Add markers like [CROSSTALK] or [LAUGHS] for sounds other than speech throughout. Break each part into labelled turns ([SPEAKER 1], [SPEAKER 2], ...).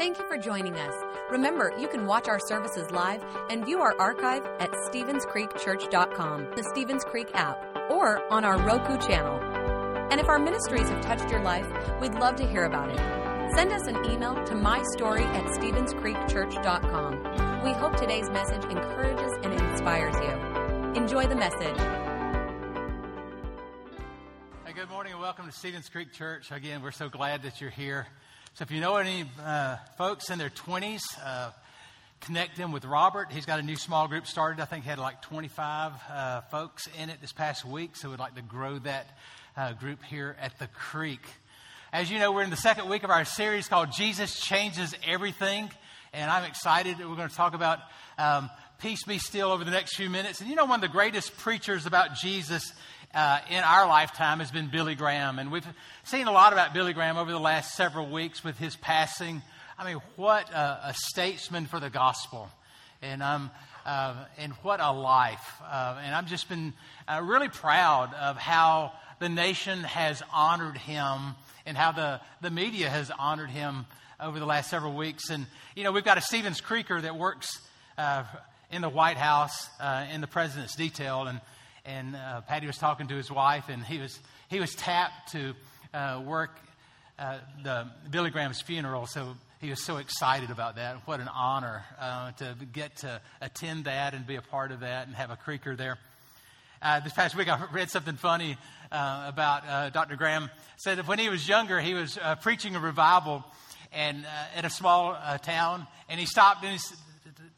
[SPEAKER 1] Thank you for joining us. Remember, you can watch our services live and view our archive at StevensCreekChurch.com, the Stevens Creek app, or on our Roku channel. And if our ministries have touched your life, we'd love to hear about it. Send us an email to mystory at StevensCreekChurch.com. We hope today's message encourages and inspires you. Enjoy the message.
[SPEAKER 2] Hey, good morning and welcome to Stevens Creek Church. Again, we're so glad that you're here. So, if you know any uh, folks in their 20s, uh, connect them with Robert. He's got a new small group started. I think he had like 25 uh, folks in it this past week. So, we'd like to grow that uh, group here at the Creek. As you know, we're in the second week of our series called Jesus Changes Everything. And I'm excited that we're going to talk about um, peace be still over the next few minutes. And you know, one of the greatest preachers about Jesus uh, in our lifetime has been Billy Graham. And we've seen a lot about Billy Graham over the last several weeks with his passing. I mean, what a, a statesman for the gospel. And, um, uh, and what a life. Uh, and I've just been uh, really proud of how the nation has honored him and how the, the media has honored him over the last several weeks. And, you know, we've got a Stevens Creeker that works uh, in the White House uh, in the president's detail. And and uh, Patty was talking to his wife, and he was he was tapped to uh, work uh, the Billy Graham's funeral. So he was so excited about that. What an honor uh, to get to attend that and be a part of that and have a Creeker there. Uh, this past week, I read something funny uh, about Dr. Graham. Said that when he was younger, he was preaching a revival and in a small town, and he stopped and he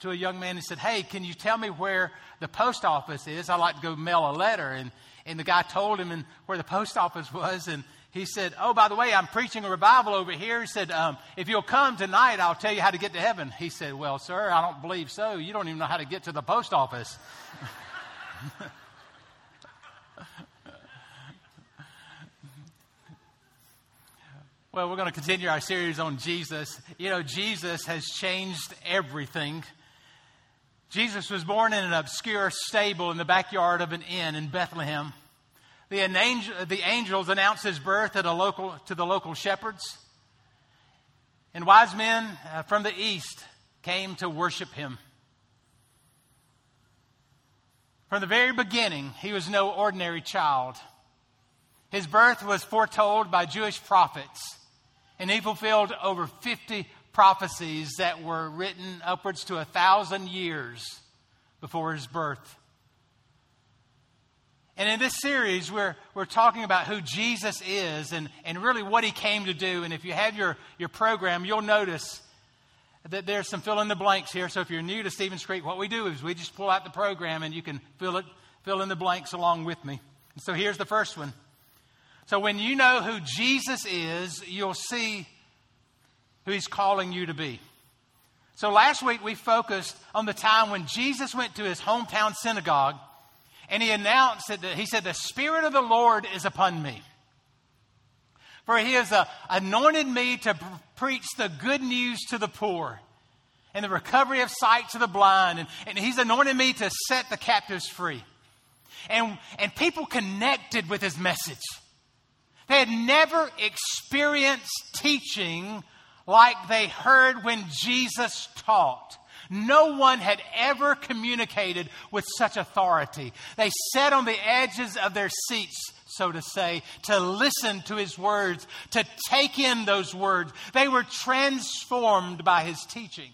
[SPEAKER 2] to a young man and said, Hey, can you tell me where the post office is? I'd like to go mail a letter. And, and the guy told him and where the post office [LAUGHS] was. And he said, Oh, by the way, I'm preaching a revival over here. He said, um, If you'll come tonight, I'll tell you how to get to heaven. He said, Well, sir, I don't believe so. You don't even know how to get to the post office. [LAUGHS] Well, we're going to continue our series on Jesus. You know, Jesus has changed everything. Jesus was born in an obscure stable in the backyard of an inn in Bethlehem. The, angel, the angels announced his birth local, to the local shepherds. And wise men uh, from the east came to worship him. From the very beginning, he was no ordinary child. His birth was foretold by Jewish prophets, and he fulfilled over 50 prophecies that were written upwards to a thousand years before his birth. And in this series, we're, we're talking about who Jesus is and, and really what he came to do. And if you have your, your program, you'll notice that there's some fill in the blanks here. So if you're new to Stevens Creek, what we do is we just pull out the program and you can fill, it, fill in the blanks along with me. And so here's the first one. So when you know who Jesus is, you'll see who he's calling you to be. So last week we focused on the time when Jesus went to his hometown synagogue and he announced that he said, The Spirit of the Lord is upon me. For he has uh, anointed me to preach the good news to the poor and the recovery of sight to the blind. And, and he's anointed me to set the captives free. And, and people connected with his message. They had never experienced teaching like they heard when Jesus taught. No one had ever communicated with such authority. They sat on the edges of their seats, so to say, to listen to his words, to take in those words. They were transformed by his teaching.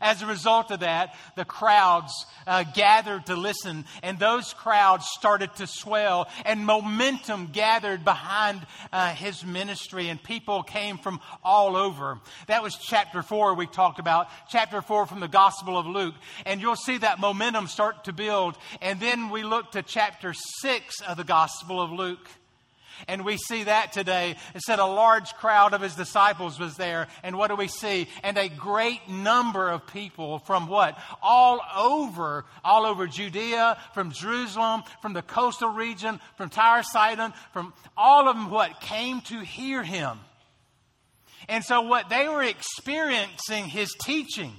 [SPEAKER 2] As a result of that, the crowds uh, gathered to listen, and those crowds started to swell, and momentum gathered behind uh, his ministry, and people came from all over. That was chapter four we talked about, chapter four from the Gospel of Luke. And you'll see that momentum start to build. And then we look to chapter six of the Gospel of Luke. And we see that today. It said a large crowd of his disciples was there. And what do we see? And a great number of people from what? All over, all over Judea, from Jerusalem, from the coastal region, from Tyre Sidon, from all of them what? Came to hear him. And so what they were experiencing his teaching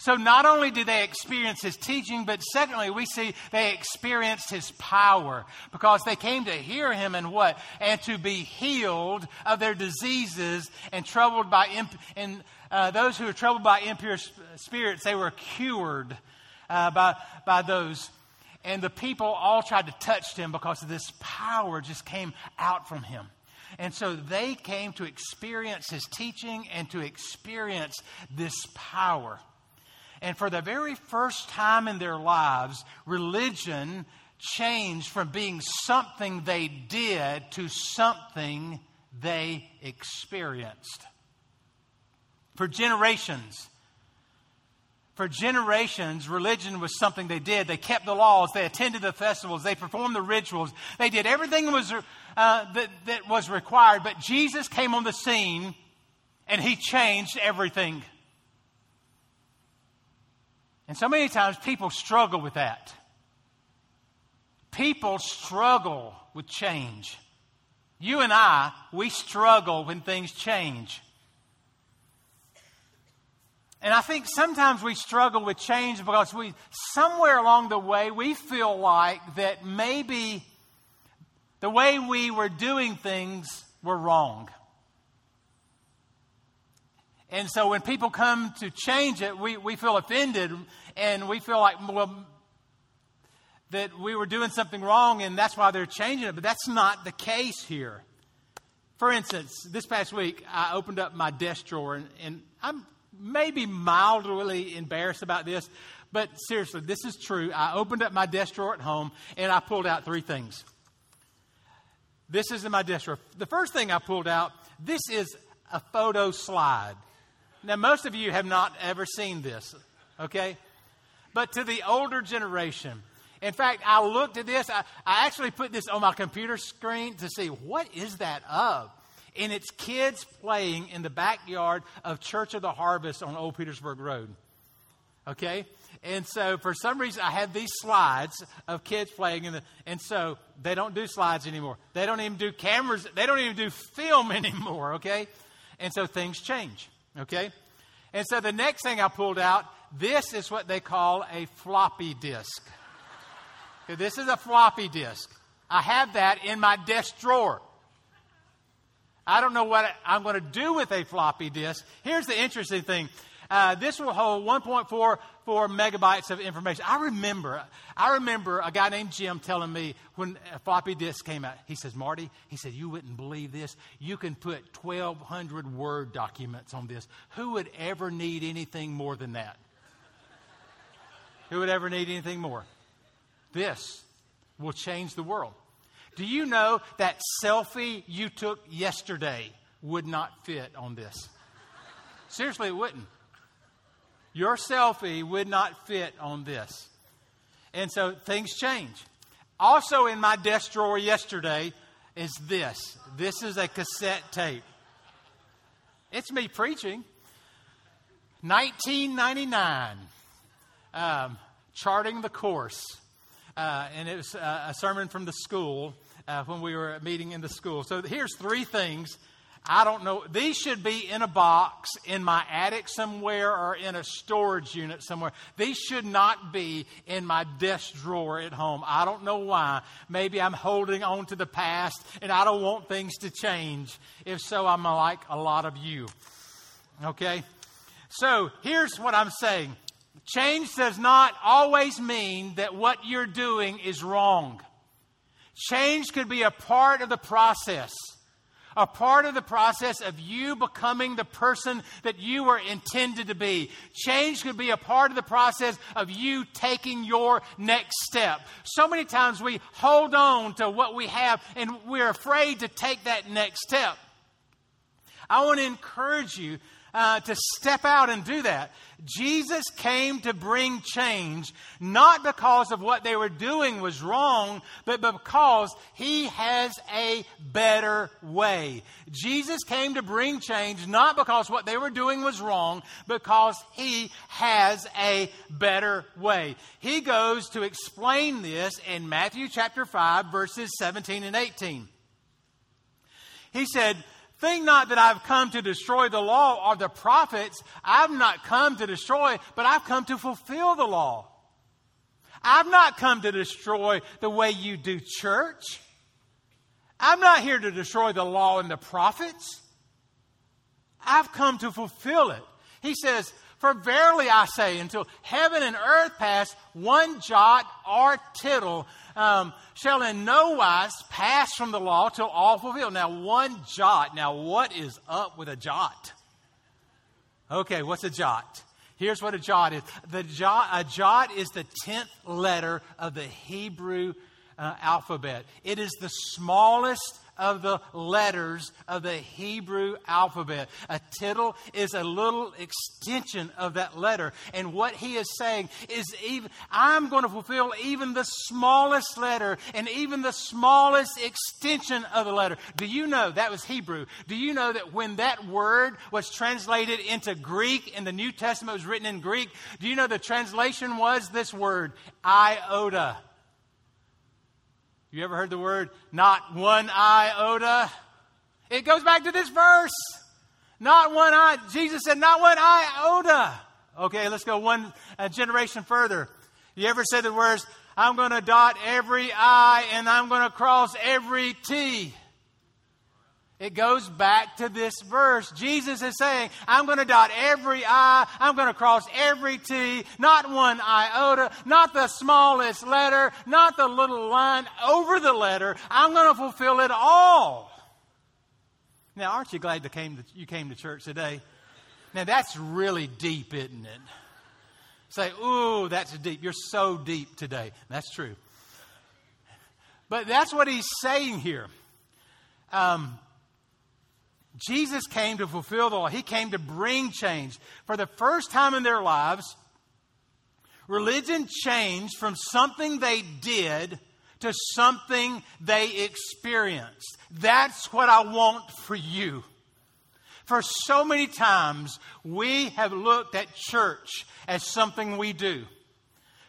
[SPEAKER 2] So not only did they experience his teaching, but secondly, we see they experienced his power because they came to hear him and what? And to be healed of their diseases and troubled by, imp- and uh, those who were troubled by impure spirits, they were cured uh, by, by those. And the people all tried to touch him because this power just came out from him. And so they came to experience his teaching and to experience this power. And for the very first time in their lives, religion changed from being something they did to something they experienced. For generations, for generations, religion was something they did. They kept the laws, they attended the festivals, they performed the rituals, they did everything was, uh, that, that was required. But Jesus came on the scene and he changed everything. And so many times people struggle with that. People struggle with change. You and I, we struggle when things change. And I think sometimes we struggle with change because we, somewhere along the way, we feel like that maybe the way we were doing things were wrong. And so when people come to change it, we, we feel offended and we feel like, well, that we were doing something wrong and that's why they're changing it. But that's not the case here. For instance, this past week, I opened up my desk drawer and, and I'm maybe mildly embarrassed about this, but seriously, this is true. I opened up my desk drawer at home and I pulled out three things. This is in my desk drawer. The first thing I pulled out, this is a photo slide. Now, most of you have not ever seen this, okay? But to the older generation, in fact, I looked at this. I, I actually put this on my computer screen to see what is that of. And it's kids playing in the backyard of Church of the Harvest on Old Petersburg Road. Okay? And so for some reason, I have these slides of kids playing, in the, and so they don't do slides anymore. They don't even do cameras. They don't even do film [LAUGHS] anymore. Okay, and so things change. Okay? And so the next thing I pulled out, this is what they call a floppy disk. Okay, this is a floppy disk. I have that in my desk drawer. I don't know what I'm going to do with a floppy disk. Here's the interesting thing. Uh, this will hold 1.44 megabytes of information. I remember, I remember a guy named Jim telling me when a floppy disk came out. He says, "Marty," he said, "you wouldn't believe this. You can put 1,200 word documents on this. Who would ever need anything more than that? Who would ever need anything more? This will change the world." Do you know that selfie you took yesterday would not fit on this? Seriously, it wouldn't. Your selfie would not fit on this. And so things change. Also, in my desk drawer yesterday is this this is a cassette tape. It's me preaching. 1999, um, charting the course. Uh, and it was uh, a sermon from the school uh, when we were meeting in the school. So here's three things I don't know. These should be in a box in my attic somewhere or in a storage unit somewhere. These should not be in my desk drawer at home. I don't know why. Maybe I'm holding on to the past and I don't want things to change. If so, I'm like a lot of you. Okay? So here's what I'm saying change does not always mean that what you're doing is wrong. Change could be a part of the process a part of the process of you becoming the person that you were intended to be. Change could be a part of the process of you taking your next step. So many times we hold on to what we have and we're afraid to take that next step. I want to encourage you uh, to step out and do that. Jesus came to bring change, not because of what they were doing was wrong, but because he has a better way. Jesus came to bring change, not because what they were doing was wrong, because he has a better way. He goes to explain this in Matthew chapter 5, verses 17 and 18. He said, Think not that I've come to destroy the law or the prophets. I've not come to destroy, but I've come to fulfill the law. I've not come to destroy the way you do church. I'm not here to destroy the law and the prophets. I've come to fulfill it. He says, For verily I say, until heaven and earth pass, one jot or tittle um, shall in no wise pass from the law till all fulfilled. Now, one jot. Now, what is up with a jot? Okay, what's a jot? Here's what a jot is. The jot, a jot is the tenth letter of the Hebrew uh, alphabet. It is the smallest of the letters of the Hebrew alphabet. A tittle is a little extension of that letter. And what he is saying is even I'm going to fulfill even the smallest letter and even the smallest extension of the letter. Do you know that was Hebrew? Do you know that when that word was translated into Greek in the New Testament was written in Greek, do you know the translation was this word iota? You ever heard the word not one iota? It goes back to this verse. Not one eye. Jesus said, not one iota. Okay, let's go one generation further. You ever said the words, I'm going to dot every I and I'm going to cross every T? It goes back to this verse. Jesus is saying, I'm going to dot every I, I'm going to cross every T, not one iota, not the smallest letter, not the little line over the letter. I'm going to fulfill it all. Now, aren't you glad you came to church today? Now, that's really deep, isn't it? Say, ooh, that's deep. You're so deep today. That's true. But that's what he's saying here. Um, Jesus came to fulfill the law. He came to bring change. For the first time in their lives, religion changed from something they did to something they experienced. That's what I want for you. For so many times, we have looked at church as something we do.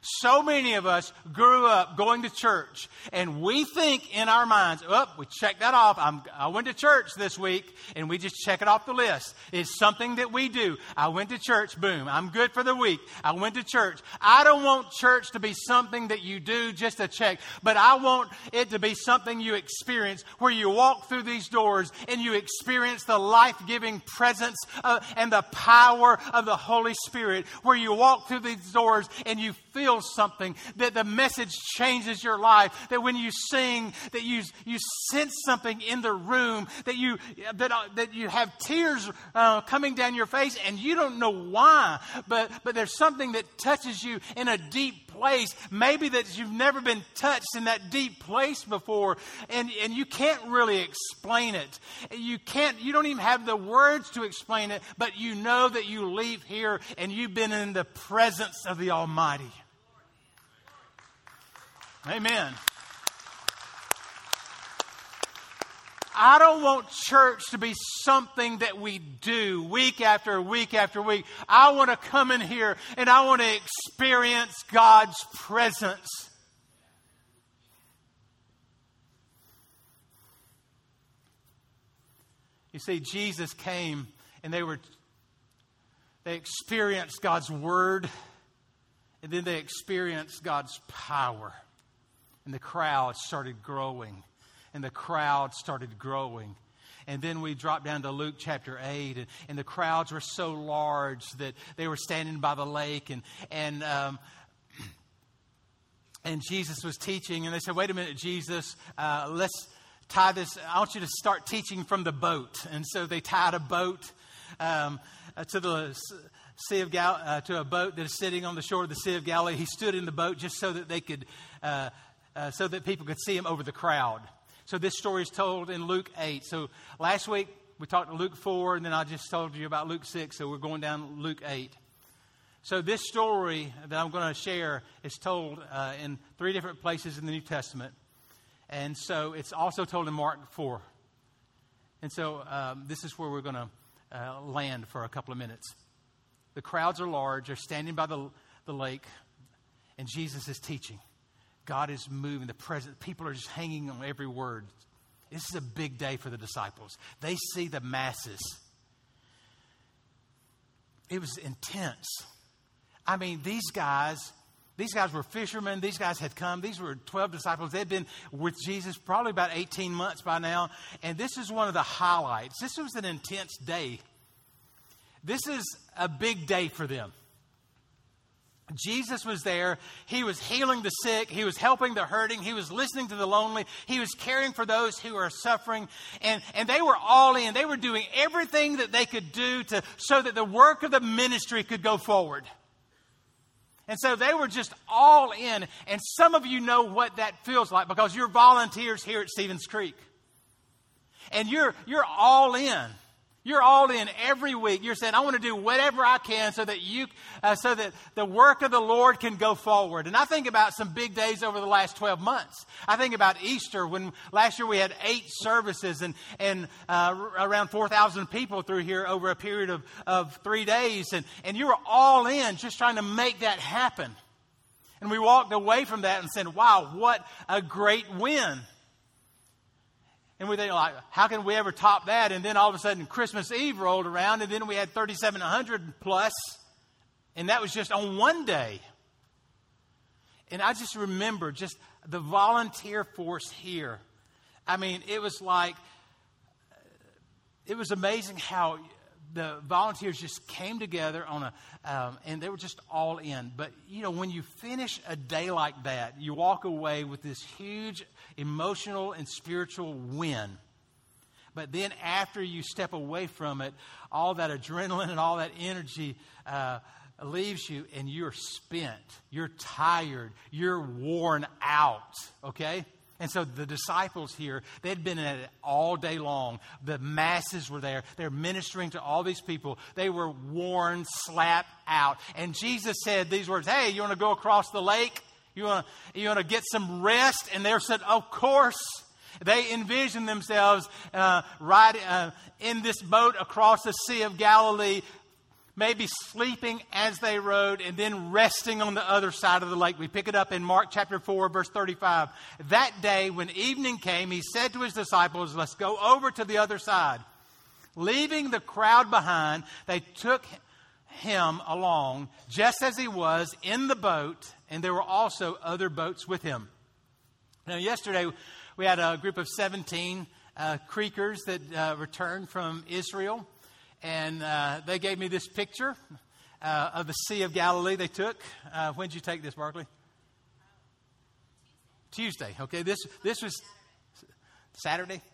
[SPEAKER 2] So many of us grew up going to church, and we think in our minds, oh, we check that off. I'm, i went to church this week, and we just check it off the list. It's something that we do. I went to church, boom, I'm good for the week. I went to church. I don't want church to be something that you do just to check, but I want it to be something you experience where you walk through these doors and you experience the life giving presence uh, and the power of the Holy Spirit, where you walk through these doors and you feel something, that the message changes your life, that when you sing, that you, you sense something in the room, that you, that, uh, that you have tears uh, coming down your face and you don't know why, but, but there's something that touches you in a deep place, maybe that you've never been touched in that deep place before, and, and you can't really explain it. You can't, you don't even have the words to explain it, but you know that you leave here and you've been in the presence of the Almighty. Amen. I don't want church to be something that we do week after week after week. I want to come in here and I want to experience God's presence. You see, Jesus came and they were they experienced God's word and then they experienced God's power. And the crowd started growing and the crowd started growing. And then we drop down to Luke chapter 8, and, and the crowds were so large that they were standing by the lake, and, and, um, [CLEARS THROAT] and Jesus was teaching, and they said, Wait a minute, Jesus, uh, let's tie this. I want you to start teaching from the boat. And so they tied a boat um, uh, to the Sea of Gal- uh, to a boat that is sitting on the shore of the Sea of Galilee. He stood in the boat just so that they could, uh, uh, so that people could see him over the crowd. So this story is told in Luke 8. So last week we talked to Luke 4, and then I just told you about Luke 6. So we're going down Luke 8. So this story that I'm going to share is told uh, in three different places in the New Testament. And so it's also told in Mark 4. And so um, this is where we're going to uh, land for a couple of minutes. The crowds are large, they're standing by the, the lake, and Jesus is teaching. God is moving. The present people are just hanging on every word. This is a big day for the disciples. They see the masses. It was intense. I mean, these guys, these guys were fishermen. These guys had come. These were 12 disciples. They'd been with Jesus probably about 18 months by now. And this is one of the highlights. This was an intense day. This is a big day for them. Jesus was there. He was healing the sick. He was helping the hurting. He was listening to the lonely. He was caring for those who are suffering. And, and they were all in. They were doing everything that they could do to, so that the work of the ministry could go forward. And so they were just all in. And some of you know what that feels like because you're volunteers here at Stevens Creek. And you're, you're all in. You're all in every week. You're saying, I want to do whatever I can so that you, uh, so that the work of the Lord can go forward. And I think about some big days over the last 12 months. I think about Easter when last year we had eight services and, and uh, around 4,000 people through here over a period of, of three days. And, and you were all in just trying to make that happen. And we walked away from that and said, wow, what a great win. And we think, like, how can we ever top that? And then all of a sudden, Christmas Eve rolled around, and then we had 3,700 plus, and that was just on one day. And I just remember just the volunteer force here. I mean, it was like, it was amazing how the volunteers just came together on a, um, and they were just all in. But, you know, when you finish a day like that, you walk away with this huge emotional and spiritual win. But then after you step away from it, all that adrenaline and all that energy uh, leaves you, and you're spent. You're tired. You're worn out. Okay? And so the disciples here, they'd been at it all day long. The masses were there. They're ministering to all these people. They were worn, slapped out. And Jesus said these words Hey, you want to go across the lake? You want to, you get some rest? And they said, Of course. They envisioned themselves uh, right uh, in this boat across the Sea of Galilee, maybe sleeping as they rowed and then resting on the other side of the lake. We pick it up in Mark chapter 4, verse 35. That day, when evening came, he said to his disciples, Let's go over to the other side. Leaving the crowd behind, they took him along just as he was in the boat, and there were also other boats with him. Now, yesterday we had a group of 17 uh, Creekers that uh, returned from Israel and uh, they gave me this picture uh, of the Sea of Galilee they took. Uh, when did you take this, Barkley? Tuesday. Okay, this this was Saturday. [LAUGHS]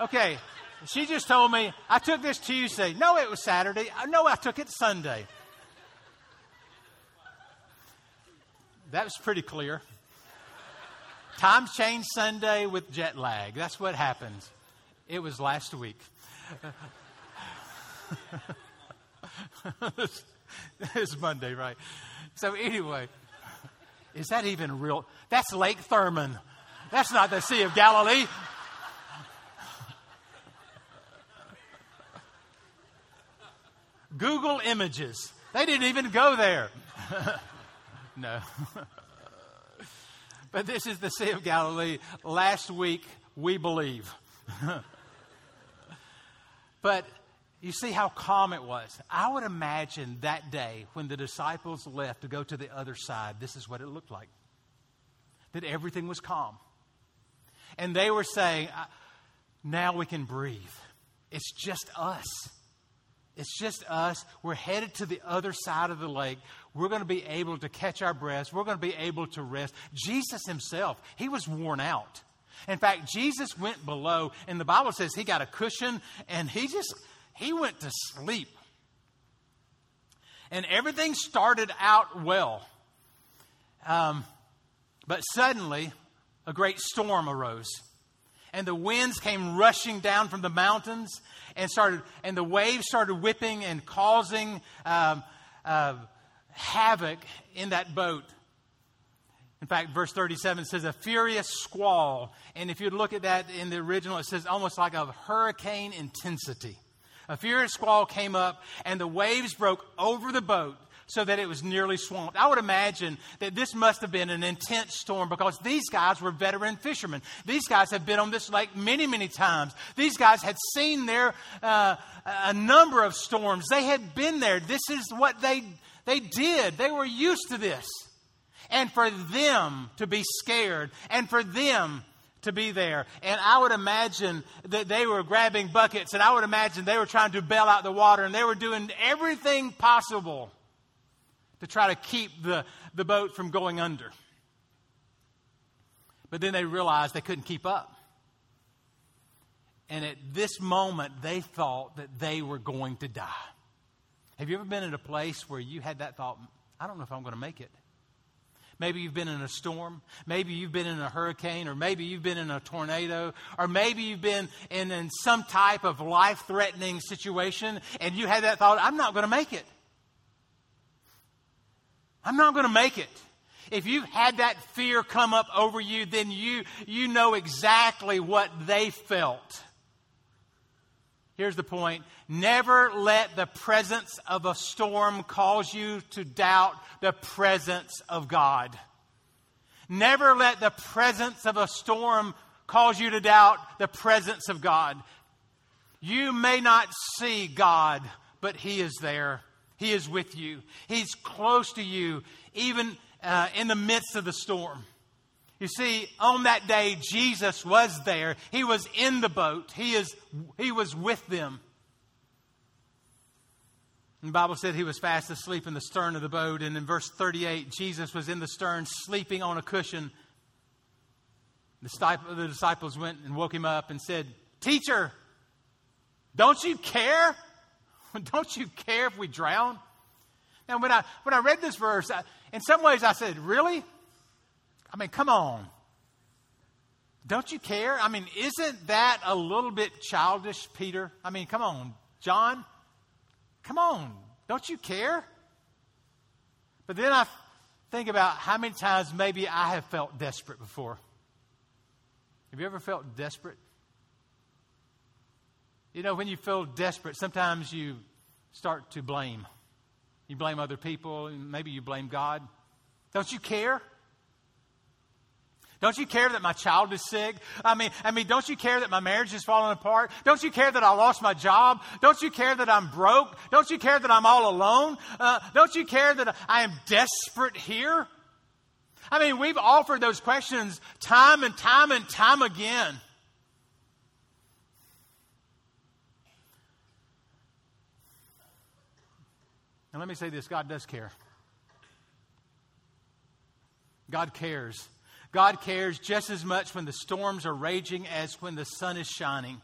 [SPEAKER 2] Okay, she just told me I took this Tuesday. No, it was Saturday. Uh, no, I took it Sunday. That was pretty clear. Times change Sunday with jet lag. That's what happens. It was last week. [LAUGHS] it's Monday, right? So, anyway, is that even real? That's Lake Thurmond. That's not the Sea of Galilee. Google images. They didn't even go there. [LAUGHS] no. [LAUGHS] but this is the Sea of Galilee. Last week, we believe. [LAUGHS] but you see how calm it was. I would imagine that day when the disciples left to go to the other side, this is what it looked like that everything was calm. And they were saying, uh, now we can breathe. It's just us. It's just us. We're headed to the other side of the lake. We're going to be able to catch our breath. We're going to be able to rest. Jesus himself, he was worn out. In fact, Jesus went below, and the Bible says he got a cushion and he just, he went to sleep. And everything started out well. Um, but suddenly, a great storm arose. And the winds came rushing down from the mountains and started, and the waves started whipping and causing um, uh, havoc in that boat. In fact, verse 37 says a furious squall. And if you look at that in the original, it says almost like a hurricane intensity. A furious squall came up, and the waves broke over the boat so that it was nearly swamped. I would imagine that this must have been an intense storm because these guys were veteran fishermen. These guys have been on this lake many, many times. These guys had seen there uh, a number of storms. They had been there. This is what they, they did. They were used to this. And for them to be scared and for them to be there. And I would imagine that they were grabbing buckets and I would imagine they were trying to bail out the water and they were doing everything possible to try to keep the, the boat from going under. But then they realized they couldn't keep up. And at this moment, they thought that they were going to die. Have you ever been in a place where you had that thought, I don't know if I'm going to make it? Maybe you've been in a storm. Maybe you've been in a hurricane, or maybe you've been in a tornado, or maybe you've been in, in some type of life threatening situation, and you had that thought, I'm not going to make it. I'm not going to make it. If you've had that fear come up over you, then you, you know exactly what they felt. Here's the point never let the presence of a storm cause you to doubt the presence of God. Never let the presence of a storm cause you to doubt the presence of God. You may not see God, but He is there. He is with you. He's close to you, even uh, in the midst of the storm. You see, on that day, Jesus was there. He was in the boat. He, is, he was with them. The Bible said he was fast asleep in the stern of the boat. And in verse 38, Jesus was in the stern, sleeping on a cushion. The disciples went and woke him up and said, Teacher, don't you care? [LAUGHS] Don't you care if we drown? Now, when I, when I read this verse, I, in some ways I said, Really? I mean, come on. Don't you care? I mean, isn't that a little bit childish, Peter? I mean, come on. John, come on. Don't you care? But then I think about how many times maybe I have felt desperate before. Have you ever felt desperate? You know, when you feel desperate, sometimes you start to blame. You blame other people, and maybe you blame God. Don't you care? Don't you care that my child is sick? I mean, I mean, don't you care that my marriage is falling apart? Don't you care that I lost my job? Don't you care that I'm broke? Don't you care that I'm all alone? Uh, don't you care that I am desperate here? I mean, we've offered those questions time and time and time again. Let me say this God does care. God cares. God cares just as much when the storms are raging as when the sun is shining.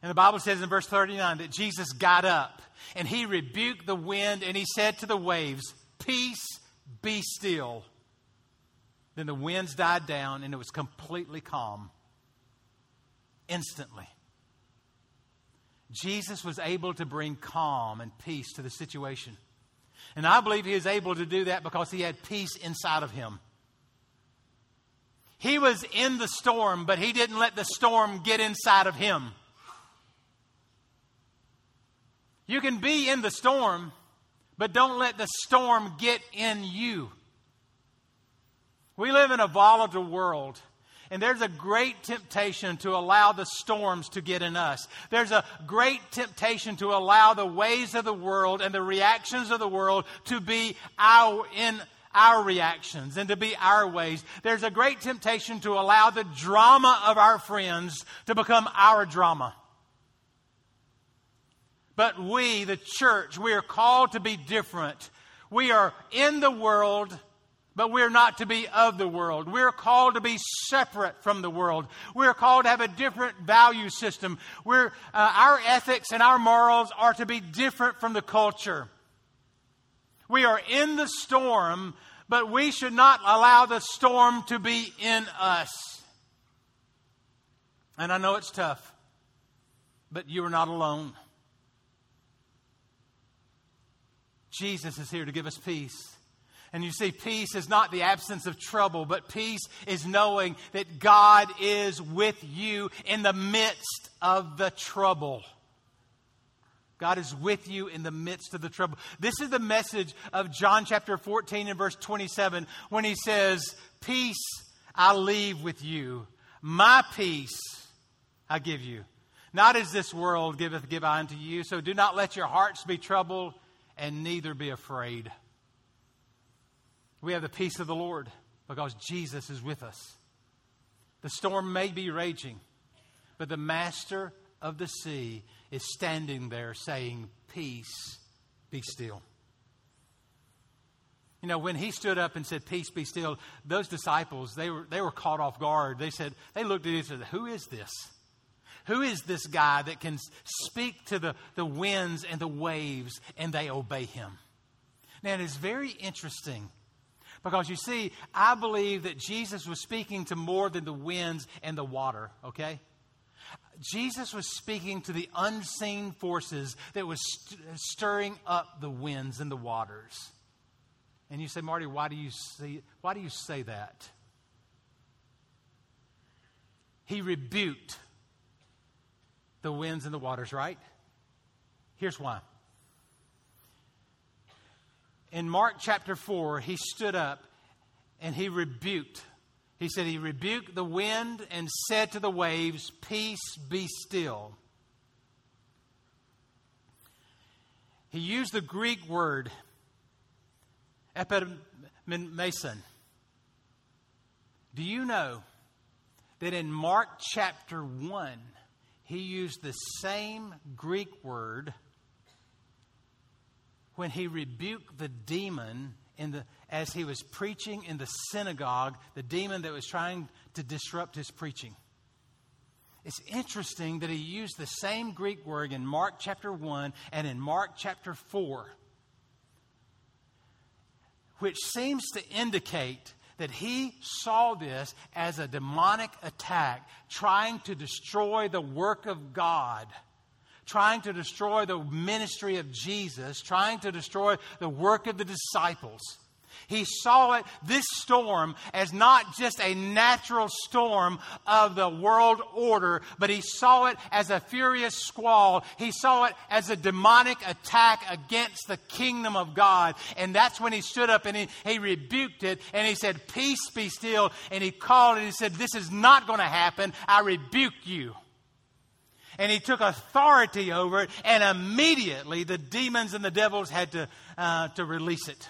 [SPEAKER 2] And the Bible says in verse 39 that Jesus got up and he rebuked the wind and he said to the waves, Peace, be still. Then the winds died down and it was completely calm. Instantly. Jesus was able to bring calm and peace to the situation. And I believe he is able to do that because he had peace inside of him. He was in the storm, but he didn't let the storm get inside of him. You can be in the storm, but don't let the storm get in you. We live in a volatile world. And there's a great temptation to allow the storms to get in us. There's a great temptation to allow the ways of the world and the reactions of the world to be our, in our reactions and to be our ways. There's a great temptation to allow the drama of our friends to become our drama. But we, the church, we are called to be different. We are in the world but we're not to be of the world. We're called to be separate from the world. We're called to have a different value system. We're, uh, our ethics and our morals are to be different from the culture. We are in the storm, but we should not allow the storm to be in us. And I know it's tough, but you are not alone. Jesus is here to give us peace. And you see, peace is not the absence of trouble, but peace is knowing that God is with you in the midst of the trouble. God is with you in the midst of the trouble. This is the message of John chapter 14 and verse 27 when he says, Peace I leave with you, my peace I give you. Not as this world giveth, give I unto you. So do not let your hearts be troubled, and neither be afraid. We have the peace of the Lord because Jesus is with us. The storm may be raging, but the master of the sea is standing there saying, Peace, be still. You know, when he stood up and said, Peace be still, those disciples, they were, they were caught off guard. They said, they looked at each other, Who is this? Who is this guy that can speak to the, the winds and the waves and they obey him? Now, it is very interesting because you see, I believe that Jesus was speaking to more than the winds and the water, okay? Jesus was speaking to the unseen forces that was st- stirring up the winds and the waters. And you say, Marty, why do you say, why do you say that? He rebuked the winds and the waters, right? Here's why. In Mark chapter 4, he stood up and he rebuked. He said, He rebuked the wind and said to the waves, Peace be still. He used the Greek word epimenesin. Do you know that in Mark chapter 1, he used the same Greek word when he rebuked the demon in the, as he was preaching in the synagogue, the demon that was trying to disrupt his preaching. It's interesting that he used the same Greek word in Mark chapter 1 and in Mark chapter 4, which seems to indicate that he saw this as a demonic attack trying to destroy the work of God, trying to destroy the ministry of Jesus, trying to destroy the work of the disciples. He saw it, this storm, as not just a natural storm of the world order, but he saw it as a furious squall. He saw it as a demonic attack against the kingdom of God. And that's when he stood up and he, he rebuked it and he said, Peace be still. And he called and he said, This is not going to happen. I rebuke you and he took authority over it, and immediately the demons and the devils had to, uh, to release it.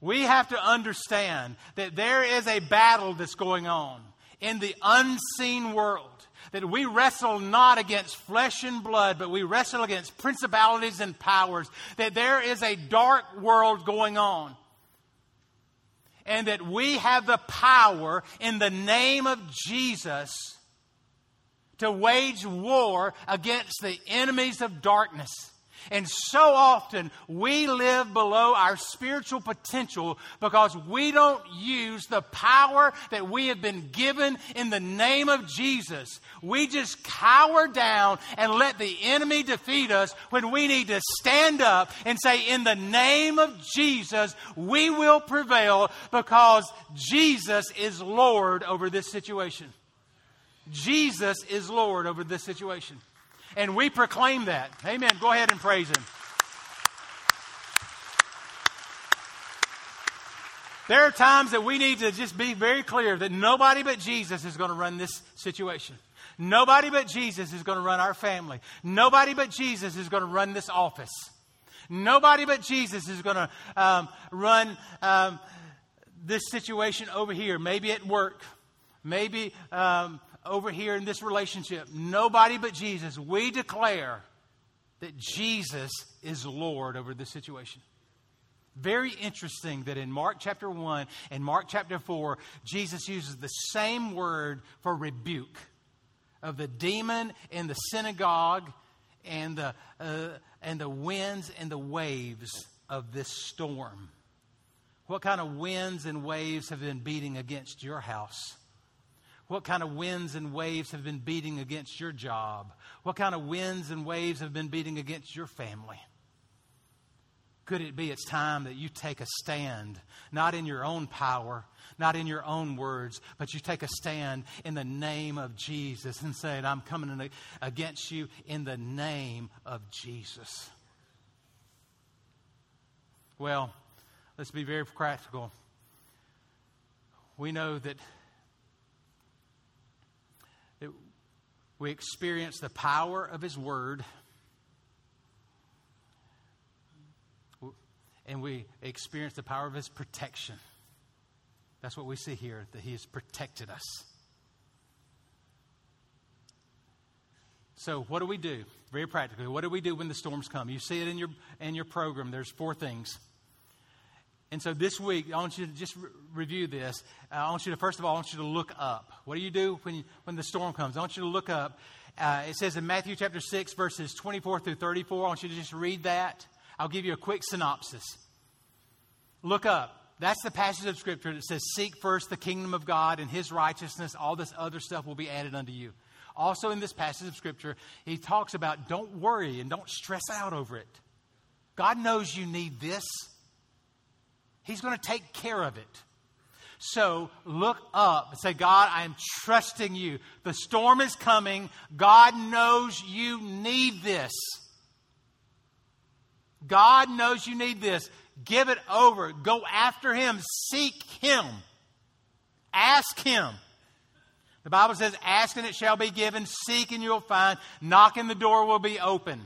[SPEAKER 2] We have to understand that there is a battle that's going on in the unseen world. That we wrestle not against flesh and blood, but we wrestle against principalities and powers. That there is a dark world going on. And that we have the power in the name of Jesus to wage war against the enemies of darkness. And so often we live below our spiritual potential because we don't use the power that we have been given in the name of Jesus. We just cower down and let the enemy defeat us when we need to stand up and say, In the name of Jesus, we will prevail because Jesus is Lord over this situation. Jesus is Lord over this situation. And we proclaim that. Amen. Go ahead and praise Him. There are times that we need to just be very clear that nobody but Jesus is going to run this situation. Nobody but Jesus is going to run our family. Nobody but Jesus is going to run this office. Nobody but Jesus is going to um, run um, this situation over here, maybe at work, maybe um, over here in this relationship. Nobody but Jesus. We declare that Jesus is Lord over this situation. Very interesting that in Mark chapter 1 and Mark chapter 4, Jesus uses the same word for rebuke of the demon in the synagogue and the, uh, and the winds and the waves of this storm. What kind of winds and waves have been beating against your house? What kind of winds and waves have been beating against your job? What kind of winds and waves have been beating against your family? Could it be it's time that you take a stand, not in your own power, not in your own words, but you take a stand in the name of Jesus and say, I'm coming against you in the name of Jesus. Well, let's be very practical. We know that, we experience the power of His Word and we experience the power of His protection. That's what we see here, that He has protected us. So, what do we do? Very practically, what do we do when the storms come? You see it in your, in your program. There's four things. And so this week, I want you to just re- review this. Uh, I want you to, first of all, I want you to look up. What do you do when, you, when the storm comes? I want you to look up. Uh, it says in Matthew chapter 6, verses 24 through 34. I want you to just read that. I'll give you a quick synopsis. Look up. That's the passage of Scripture that says, Seek first the kingdom of God and his righteousness. All this other stuff will be added unto you. Also, in this passage of Scripture, he talks about don't worry and don't stress out over it. God knows you need this, He's going to take care of it. So look up and say, God, I am trusting you. The storm is coming. God knows you need this. God knows you need this. Give it over. Go after Him. Seek Him. Ask Him. The Bible says, Ask and it shall be given. Seek and you'll find. Knock and the door will be open.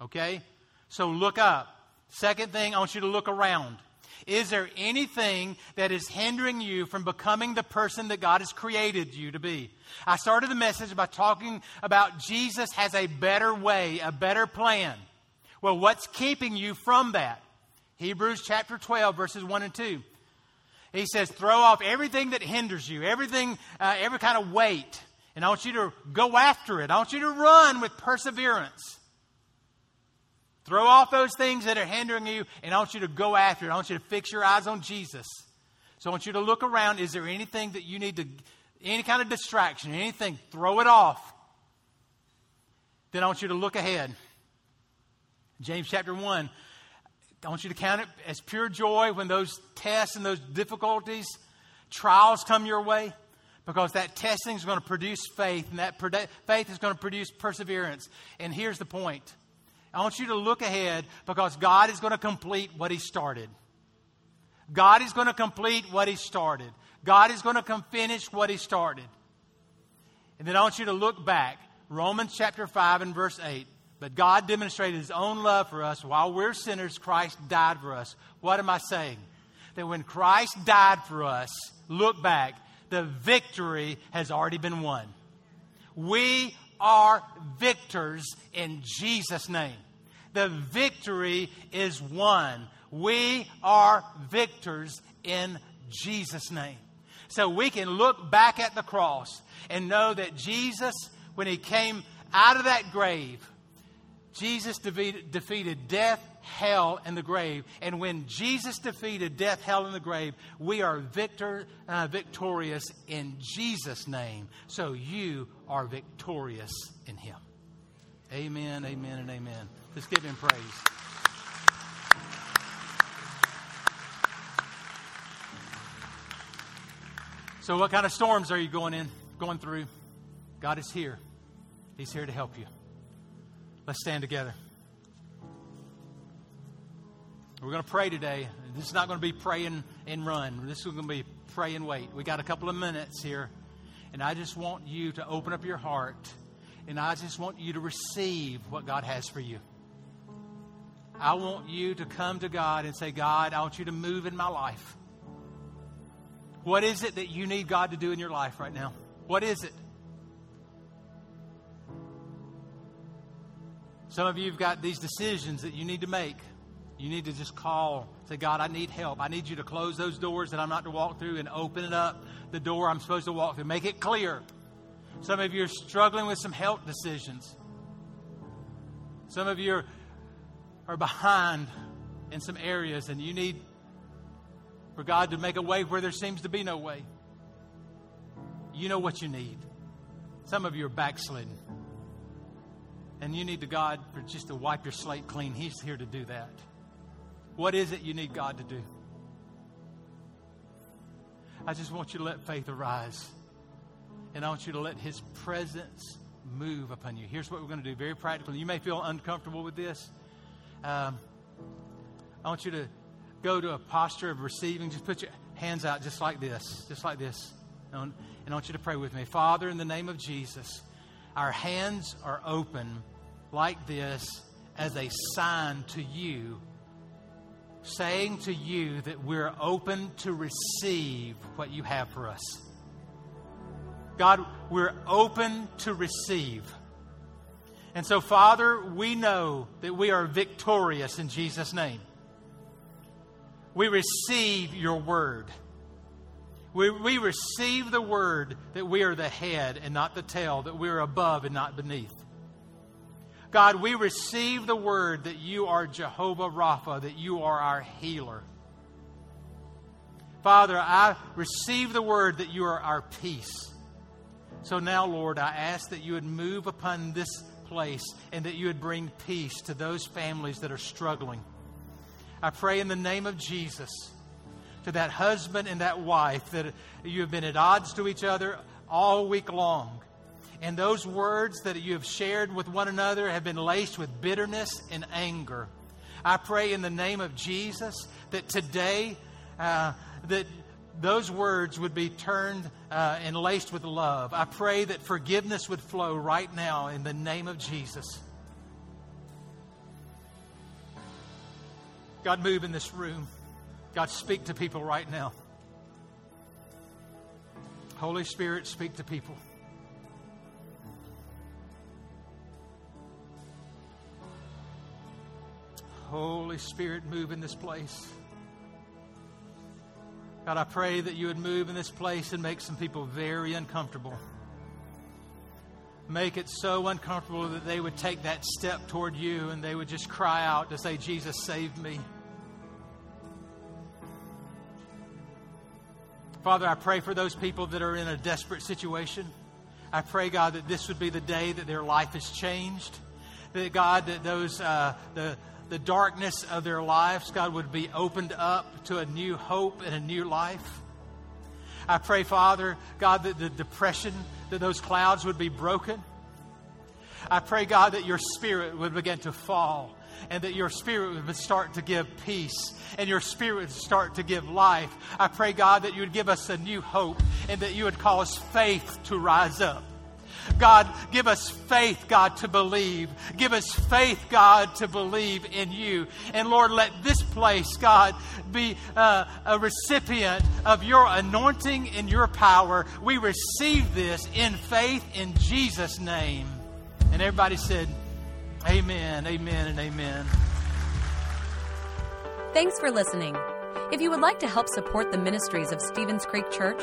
[SPEAKER 2] Okay? So look up. Second thing, I want you to look around. Is there anything that is hindering you from becoming the person that God has created you to be? I started the message by talking about Jesus has a better way, a better plan. Well, what's keeping you from that? Hebrews chapter 12, verses 1 and 2. He says, throw off everything that hinders you, everything, uh, every kind of weight. And I want you to go after it. I want you to run with perseverance. Throw off those things that are hindering you, and I want you to go after it. I want you to fix your eyes on Jesus. So I want you to look around. Is there anything that you need to, any kind of distraction, anything, throw it off. Then I want you to look ahead. James chapter 1. I want you to count it as pure joy when those tests and those difficulties, trials come your way, because that testing is going to produce faith, and that faith is going to produce perseverance. And here's the point I want you to look ahead because God is going to complete what He started. God is going to complete what He started. God is going to finish what He started. And then I want you to look back. Romans chapter 5 and verse 8. But God demonstrated his own love for us while we're sinners, Christ died for us. What am I saying? That when Christ died for us, look back, the victory has already been won. We are victors in Jesus' name. The victory is won. We are victors in Jesus' name. So we can look back at the cross and know that Jesus, when he came out of that grave, Jesus defeated, defeated death, hell, and the grave. And when Jesus defeated death, hell, and the grave, we are victor, uh, victorious in Jesus' name. So you are victorious in Him. Amen, amen, and amen. Let's give Him praise. So, what kind of storms are you going in, going through? God is here. He's here to help you. Let's stand together. We're going to pray today. This is not going to be pray and, and run. This is going to be pray and wait. We got a couple of minutes here. And I just want you to open up your heart. And I just want you to receive what God has for you. I want you to come to God and say, God, I want you to move in my life. What is it that you need God to do in your life right now? What is it? Some of you have got these decisions that you need to make. You need to just call, say, God, I need help. I need you to close those doors that I'm not to walk through and open it up, the door I'm supposed to walk through. Make it clear. Some of you are struggling with some health decisions. Some of you are, are behind in some areas, and you need for God to make a way where there seems to be no way. You know what you need. Some of you are backslidden and you need to God for just to wipe your slate clean, He's here to do that. What is it you need God to do? I just want you to let faith arise. And I want you to let His presence move upon you. Here's what we're going to do very practically. You may feel uncomfortable with this. Um, I want you to go to a posture of receiving. Just put your hands out just like this, just like this. And I want you to pray with me. Father, in the name of Jesus, our hands are open like this as a sign to you, saying to you that we're open to receive what you have for us. God, we're open to receive. And so, Father, we know that we are victorious in Jesus' name. We receive your word. We, we receive the word that we are the head and not the tail, that we are above and not beneath. God, we receive the word that you are Jehovah Rapha, that you are our healer. Father, I receive the word that you are our peace. So now, Lord, I ask that you would move upon this place and that you would bring peace to those families that are struggling. I pray in the name of Jesus to that husband and that wife that you have been at odds to each other all week long. And those words that you have shared with one another have been laced with bitterness and anger. I pray in the name of Jesus that today uh, that those words would be turned uh, and laced with love. I pray that forgiveness would flow right now in the name of Jesus. God, move in this room. God, speak to people right now. Holy Spirit, speak to people. Holy Spirit, move in this place. God, I pray that you would move in this place and make some people very uncomfortable. Make it so uncomfortable that they would take that step toward you and they would just cry out to say, Jesus, save me. Father, I pray for those people that are in a desperate situation. I pray, God, that this would be the day that their life is changed. That, God, that those, uh, the, the darkness of their lives, God, would be opened up to a new hope and a new life. I pray, Father, God, that the depression, that those clouds would be broken. I pray, God, that your spirit would begin to fall and that your spirit would start to give peace and your spirit would start to give life. I pray, God, that you would give us a new hope and that you would cause faith to rise up. God, give us faith, God, to believe. Give us faith, God, to believe in you. And Lord, let this place, God, be uh, a recipient of your anointing and your power. We receive this in faith in Jesus' name. And everybody said, Amen, amen, and amen.
[SPEAKER 1] Thanks for listening. If you would like to help support the ministries of Stevens Creek Church,